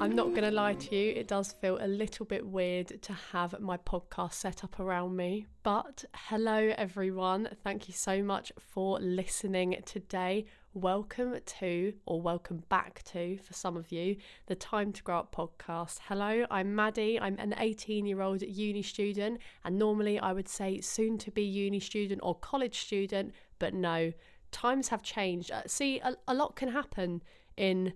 I'm not going to lie to you, it does feel a little bit weird to have my podcast set up around me. But hello, everyone. Thank you so much for listening today. Welcome to, or welcome back to, for some of you, the Time to Grow Up podcast. Hello, I'm Maddie. I'm an 18 year old uni student, and normally I would say soon to be uni student or college student, but no, times have changed. Uh, see, a, a lot can happen in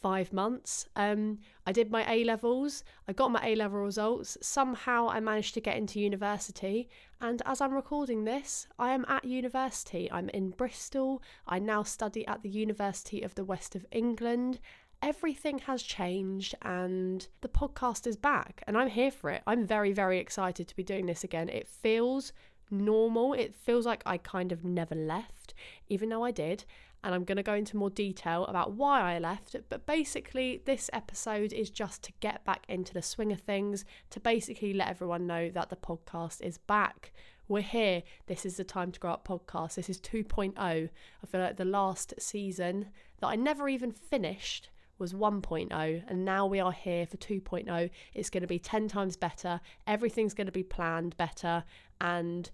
five months. Um, I did my A levels, I got my A level results. Somehow I managed to get into university, and as I'm recording this, I am at university. I'm in Bristol. I now study at the University of the West of England. Everything has changed, and the podcast is back, and I'm here for it. I'm very, very excited to be doing this again. It feels normal. It feels like I kind of never left, even though I did and I'm going to go into more detail about why I left. But basically, this episode is just to get back into the swing of things, to basically let everyone know that the podcast is back. We're here. This is the Time to Grow Up podcast. This is 2.0. I feel like the last season that I never even finished was 1.0 and now we are here for 2.0 it's going to be 10 times better everything's going to be planned better and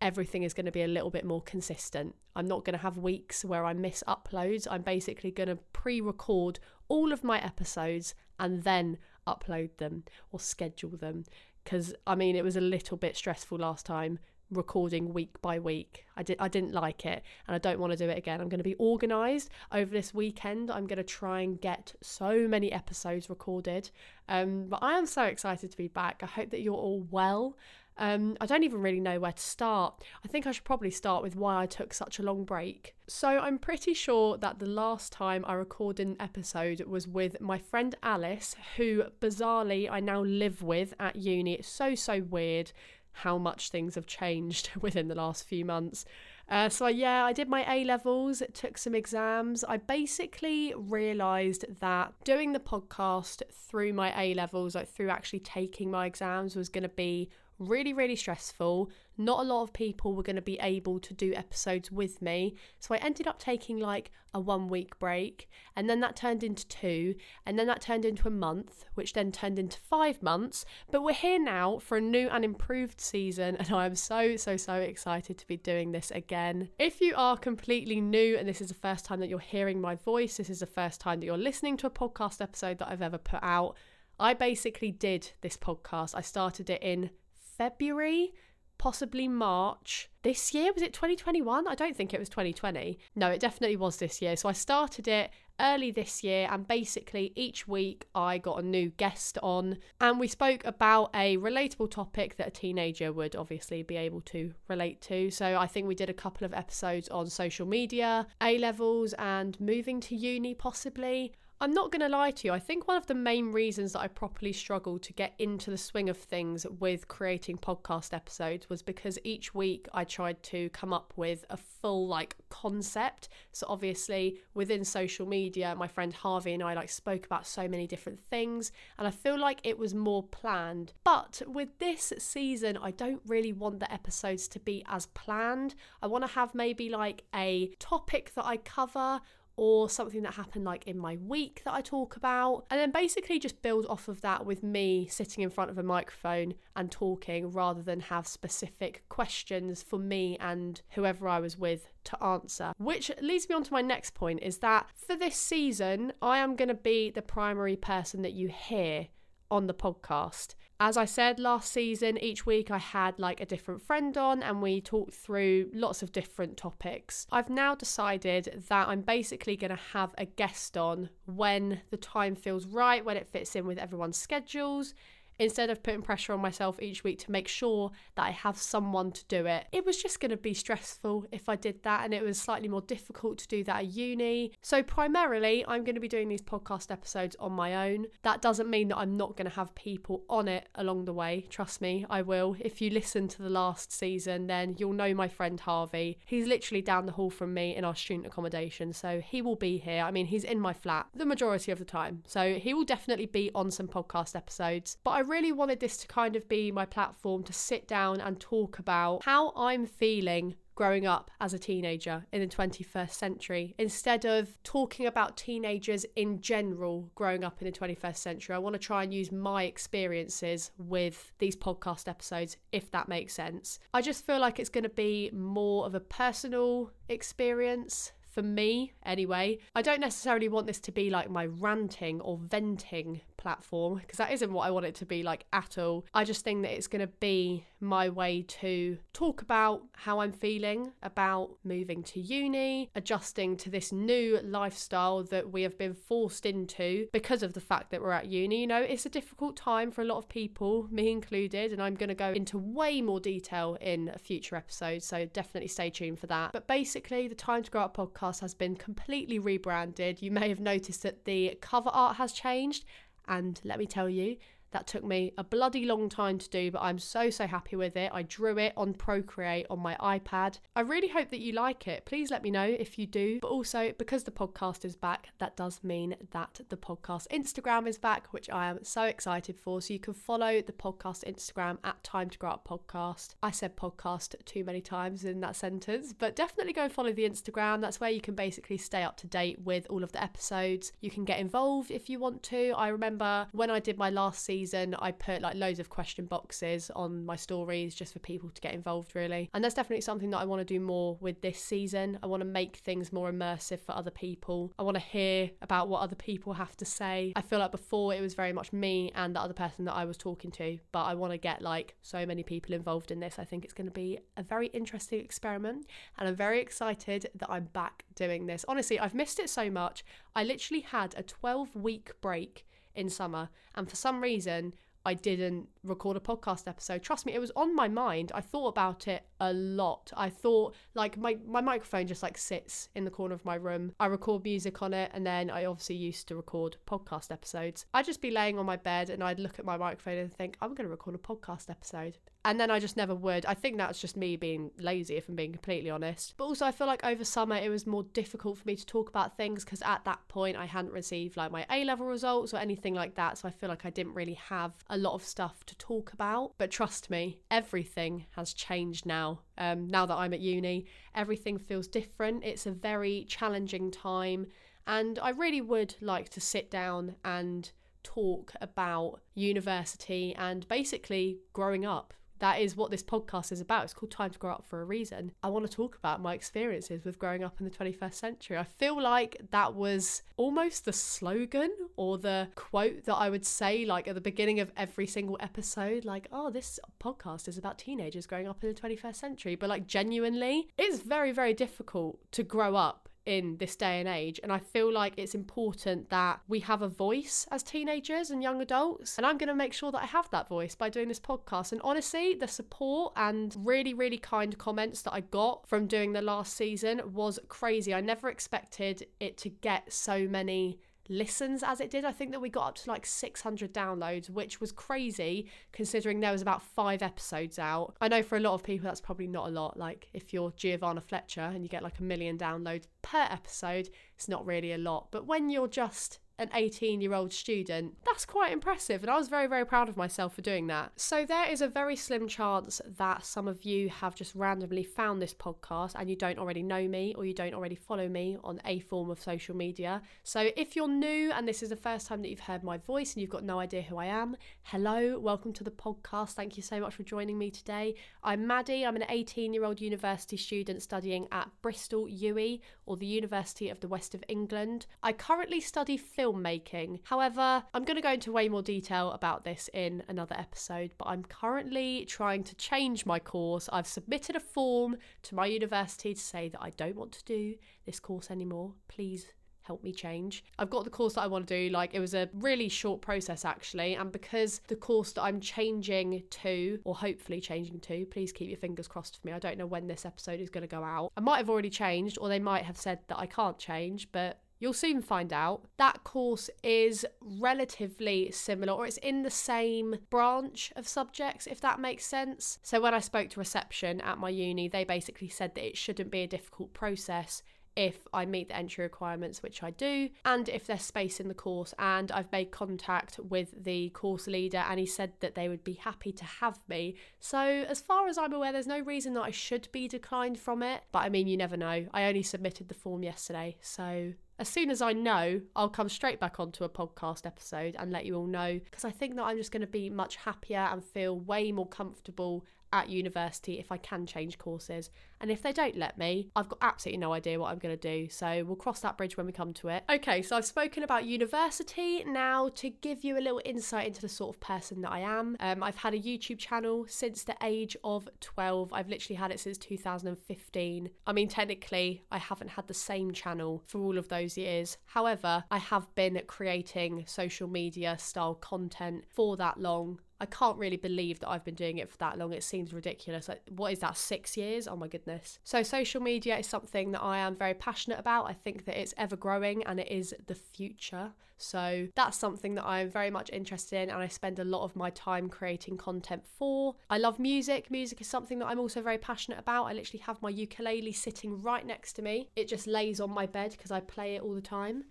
everything is going to be a little bit more consistent. I'm not going to have weeks where I miss uploads. I'm basically going to pre record all of my episodes and then upload them or schedule them. Because, I mean, it was a little bit stressful last time recording week by week. I did I didn't like it and I don't want to do it again. I'm going to be organized over this weekend. I'm going to try and get so many episodes recorded. Um but I am so excited to be back. I hope that you're all well. Um, I don't even really know where to start. I think I should probably start with why I took such a long break. So, I'm pretty sure that the last time I recorded an episode was with my friend Alice, who bizarrely I now live with at uni. It's so, so weird how much things have changed within the last few months. Uh, so, yeah, I did my A levels, took some exams. I basically realised that doing the podcast through my A levels, like through actually taking my exams, was going to be really, really stressful. Not a lot of people were going to be able to do episodes with me. So I ended up taking like a one week break, and then that turned into two, and then that turned into a month, which then turned into five months. But we're here now for a new and improved season, and I am so, so, so excited to be doing this again. If you are completely new and this is the first time that you're hearing my voice, this is the first time that you're listening to a podcast episode that I've ever put out. I basically did this podcast. I started it in February, possibly March this year. Was it 2021? I don't think it was 2020. No, it definitely was this year. So I started it early this year, and basically each week I got a new guest on, and we spoke about a relatable topic that a teenager would obviously be able to relate to. So I think we did a couple of episodes on social media, A levels, and moving to uni, possibly. I'm not going to lie to you. I think one of the main reasons that I properly struggled to get into the swing of things with creating podcast episodes was because each week I tried to come up with a full like concept. So obviously within social media, my friend Harvey and I like spoke about so many different things and I feel like it was more planned. But with this season, I don't really want the episodes to be as planned. I want to have maybe like a topic that I cover or something that happened like in my week that I talk about, and then basically just build off of that with me sitting in front of a microphone and talking rather than have specific questions for me and whoever I was with to answer. Which leads me on to my next point is that for this season, I am going to be the primary person that you hear on the podcast. As I said last season, each week I had like a different friend on and we talked through lots of different topics. I've now decided that I'm basically going to have a guest on when the time feels right, when it fits in with everyone's schedules, instead of putting pressure on myself each week to make sure that I have someone to do it. It was just going to be stressful if I did that, and it was slightly more difficult to do that at uni. So, primarily, I'm going to be doing these podcast episodes on my own. That doesn't mean that I'm not going to have people on it along the way. Trust me, I will. If you listen to the last season, then you'll know my friend Harvey. He's literally down the hall from me in our student accommodation, so he will be here. I mean, he's in my flat the majority of the time, so he will definitely be on some podcast episodes. But I really wanted this to kind of be my platform to sit down and talk about how I'm feeling growing up as a teenager in the 21st century. Instead of talking about teenagers in general growing up in the 21st century, I want to try and use my experiences with these podcast episodes, if that makes sense. I just feel like it's going to be more of a personal experience for me anyway. I don't necessarily want this to be like my ranting or venting platform because that isn't what I want it to be like at all. I just think that it's going to be my way to talk about how I'm feeling about moving to uni, adjusting to this new lifestyle that we have been forced into because of the fact that we're at uni. You know, it's a difficult time for a lot of people, me included, and I'm going to go into way more detail in a future episode, so definitely stay tuned for that. But basically, the Time to Grow Up podcast has been completely rebranded. You may have noticed that the cover art has changed and let me tell you, that took me a bloody long time to do, but I'm so, so happy with it. I drew it on Procreate on my iPad. I really hope that you like it. Please let me know if you do. But also, because the podcast is back, that does mean that the podcast Instagram is back, which I am so excited for. So you can follow the podcast Instagram at Time to Grow Up Podcast. I said podcast too many times in that sentence, but definitely go and follow the Instagram. That's where you can basically stay up to date with all of the episodes. You can get involved if you want to. I remember when I did my last season season, I put like loads of question boxes on my stories just for people to get involved, really. And that's definitely something that I want to do more with this season. I want to make things more immersive for other people. I want to hear about what other people have to say. I feel like before it was very much me and the other person that I was talking to, but I want to get like so many people involved in this. I think it's going to be a very interesting experiment, and I'm very excited that I'm back doing this. Honestly, I've missed it so much. I literally had a 12 week break in summer. And for some reason, I didn't record a podcast episode. Trust me, it was on my mind. I thought about it a lot. I thought like my my microphone just like sits in the corner of my room. I record music on it and then I obviously used to record podcast episodes. I'd just be laying on my bed and I'd look at my microphone and think, I'm going to record a podcast episode and then I just never would. I think that's just me being lazy, if I'm being completely honest. But also, I feel like over summer it was more difficult for me to talk about things because at that point I hadn't received like my A level results or anything like that. So I feel like I didn't really have a lot of stuff to talk about. But trust me, everything has changed now. Um, now that I'm at uni, everything feels different. It's a very challenging time. And I really would like to sit down and talk about university and basically growing up that is what this podcast is about. It's called Time to Grow Up for a reason. I want to talk about my experiences with growing up in the 21st century. I feel like that was almost the slogan or the quote that I would say, like at the beginning of every single episode, like, oh, this podcast is about teenagers growing up in the 21st century. But like, genuinely, it's very, very difficult to grow up in this day and age. And I feel like it's important that we have a voice as teenagers and young adults. And I'm going to make sure that I have that voice by doing this podcast. And honestly, the support and really, really kind comments that I got from doing the last season was crazy. I never expected it to get so many listens as it did. I think that we got up to like 600 downloads, which was crazy considering there was about five episodes out. I know for a lot of people that's probably not a lot. Like if you're Giovanna Fletcher and you get like a million downloads per episode, it's not really a lot. But when you're just an 18 year old student, that's quite impressive. And I was very, very proud of myself for doing that. So there is a very slim chance that some of you have just randomly found this podcast and you don't already know me or you don't already follow me on a form of social media. So if you're new and this is the first time that you've heard my voice and you've got no idea who I am, hello, welcome to the podcast. Thank you so much for joining me today. I'm Maddie. I'm an 18 year old university student studying at Bristol UWE or the University of the West of England. I currently study film filmmaking. However, I'm going to go into way more detail about this in another episode, but I'm currently trying to change my course. I've submitted a form to my university to say that I don't want to do this course anymore. Please help me change. I've got the course that I want to do. Like it was a really short process actually, and because the course that I'm changing to, or hopefully changing to, please keep your fingers crossed for me. I don't know when this episode is going to go out. I might have already changed, or they might have said that I can't change, but You'll soon find out. That course is relatively similar, or it's in the same branch of subjects, if that makes sense. So, when I spoke to reception at my uni, they basically said that it shouldn't be a difficult process if I meet the entry requirements, which I do, and if there's space in the course. And I've made contact with the course leader, and he said that they would be happy to have me. So, as far as I'm aware, there's no reason that I should be declined from it. But I mean, you never know. I only submitted the form yesterday, so as soon as I know, I'll come straight back onto a podcast episode and let you all know because I think that I'm just going to be much happier and feel way more comfortable at university if I can change courses. And if they don't let me, I've got absolutely no idea what I'm going to do. So we'll cross that bridge when we come to it. Okay, so I've spoken about university. Now, to give you a little insight into the sort of person that I am, um, I've had a YouTube channel since the age of 12. I've literally had it since 2015. I mean, technically, I haven't had the same channel for all of those years. However, I have been creating social media style content for that long I can't really believe that I've been doing it for that long. It seems ridiculous. Like, what is that, six years? Oh my goodness. So, social media is something that I am very passionate about. I think that it's ever growing and it is the future. So, that's something that I'm very much interested in and I spend a lot of my time creating content for. I love music. Music is something that I'm also very passionate about. I literally have my ukulele sitting right next to me, it just lays on my bed because I play it all the time.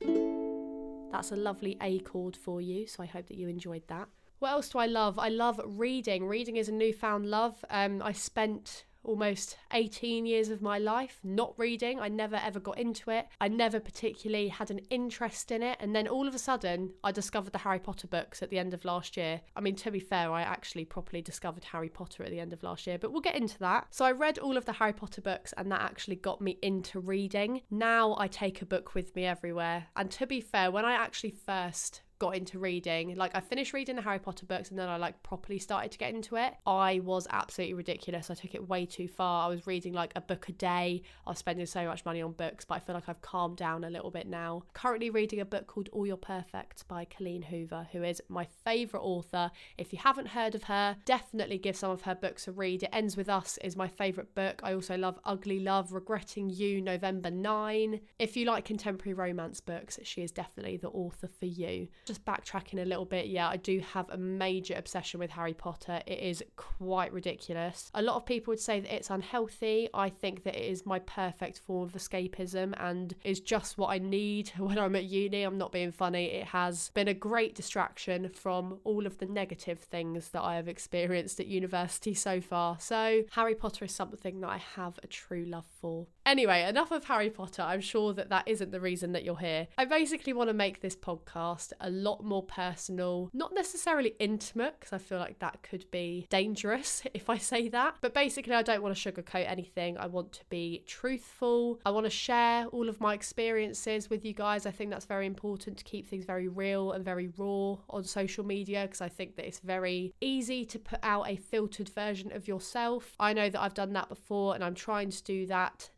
That's a lovely A chord for you, so I hope that you enjoyed that. What else do I love? I love reading. Reading is a newfound love. Um, I spent almost 18 years of my life not reading. I never ever got into it. I never particularly had an interest in it. And then all of a sudden, I discovered the Harry Potter books at the end of last year. I mean, to be fair, I actually properly discovered Harry Potter at the end of last year, but we'll get into that. So I read all of the Harry Potter books, and that actually got me into reading. Now I take a book with me everywhere. And to be fair, when I actually first got into reading. Like I finished reading the Harry Potter books and then I like properly started to get into it. I was absolutely ridiculous. I took it way too far. I was reading like a book a day. I was spending so much money on books, but I feel like I've calmed down a little bit now. Currently reading a book called All Your Perfects by Colleen Hoover, who is my favorite author. If you haven't heard of her, definitely give some of her books a read. It Ends with Us is my favorite book. I also love Ugly Love, Regretting You, November 9. If you like contemporary romance books, she is definitely the author for you just backtracking a little bit, yeah, I do have a major obsession with Harry Potter. It is quite ridiculous. A lot of people would say that it's unhealthy. I think that it is my perfect form of escapism and is just what I need when I'm at uni. I'm not being funny. It has been a great distraction from all of the negative things that I have experienced at university so far. So, Harry Potter is something that I have a true love for. Anyway, enough of Harry Potter. I'm sure that that isn't the reason that you're here. I basically want to make this podcast a lot more personal, not necessarily intimate, because I feel like that could be dangerous if I say that. But basically, I don't want to sugarcoat anything. I want to be truthful. I want to share all of my experiences with you guys. I think that's very important to keep things very real and very raw on social media because I think that it's very easy to put out a filtered version of yourself. I know that I've done that before and I'm trying to do that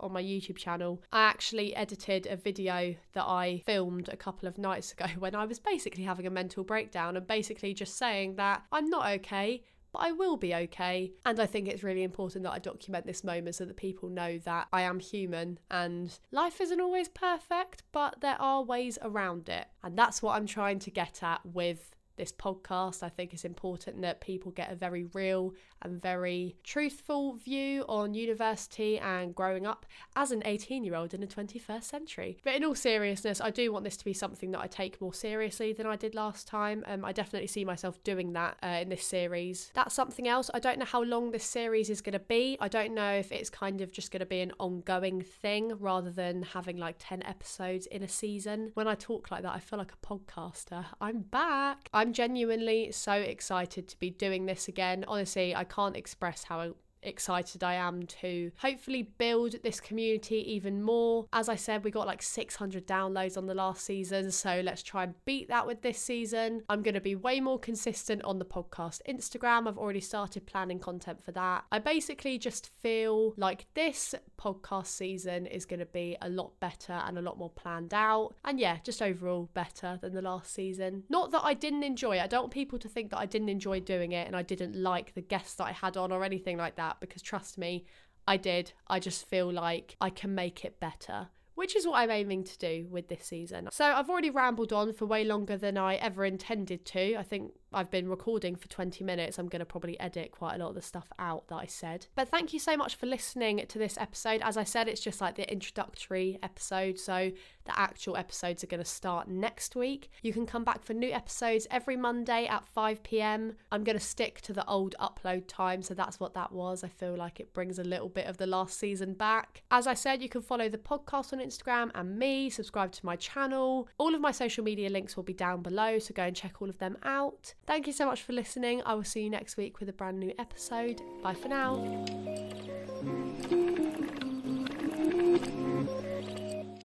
on my YouTube channel. I actually edited a video that I filmed a couple of nights ago when I was basically having a mental breakdown and basically just saying that I'm not okay but I will be okay. And I think it's really important that I document this moment so that people know that I am human and life isn't always perfect, but there are ways around it. And that's what I'm trying to get at with this podcast. I think it's important that people get a very real and very truthful view on university and growing up as an 18 year old in the 21st century. But in all seriousness, I do want this to be something that I take more seriously than I did last time. Um, I definitely see myself doing that uh, in this series. That's something else. I don't know how long this series is going to be. I don't know if it's kind of just going to be an ongoing thing rather than having like 10 episodes in a season. When I talk like that, I feel like a podcaster. I'm back. I'm genuinely so excited to be doing this again. Honestly, I can't express how excited I am to hopefully build this community even more. As I said, we got like 600 downloads on the last season, so let's try and beat that with this season. I'm going to be way more consistent on the podcast Instagram. I've already started planning content for that. I basically just feel like this podcast season is going to be a lot better and a lot more planned out. And yeah, just overall better than the last season. Not that I didn't enjoy it. I don't want people to think that I didn't enjoy doing it and I didn't like the guests that I had on or anything like that that because trust me, I did. I just feel like I can make it better which is what I'm aiming to do with this season. So I've already rambled on for way longer than I ever intended to. I think I've been recording for 20 minutes, I'm going to probably edit quite a lot of the stuff out that I said. But thank you so much for listening to this episode. As I said, it's just like the introductory episode, so the actual episodes are going to start next week. You can come back for new episodes every Monday at 5 pm. I'm going to stick to the old upload time, so that's what that was. I feel like it brings a little bit of the last season back. As I said, you can follow the podcast on Instagram and me, subscribe to my channel. All of my social media links will be down below, so go and check all of them out. Thank you so much for listening. I will see you next week with a brand new episode. Bye for now.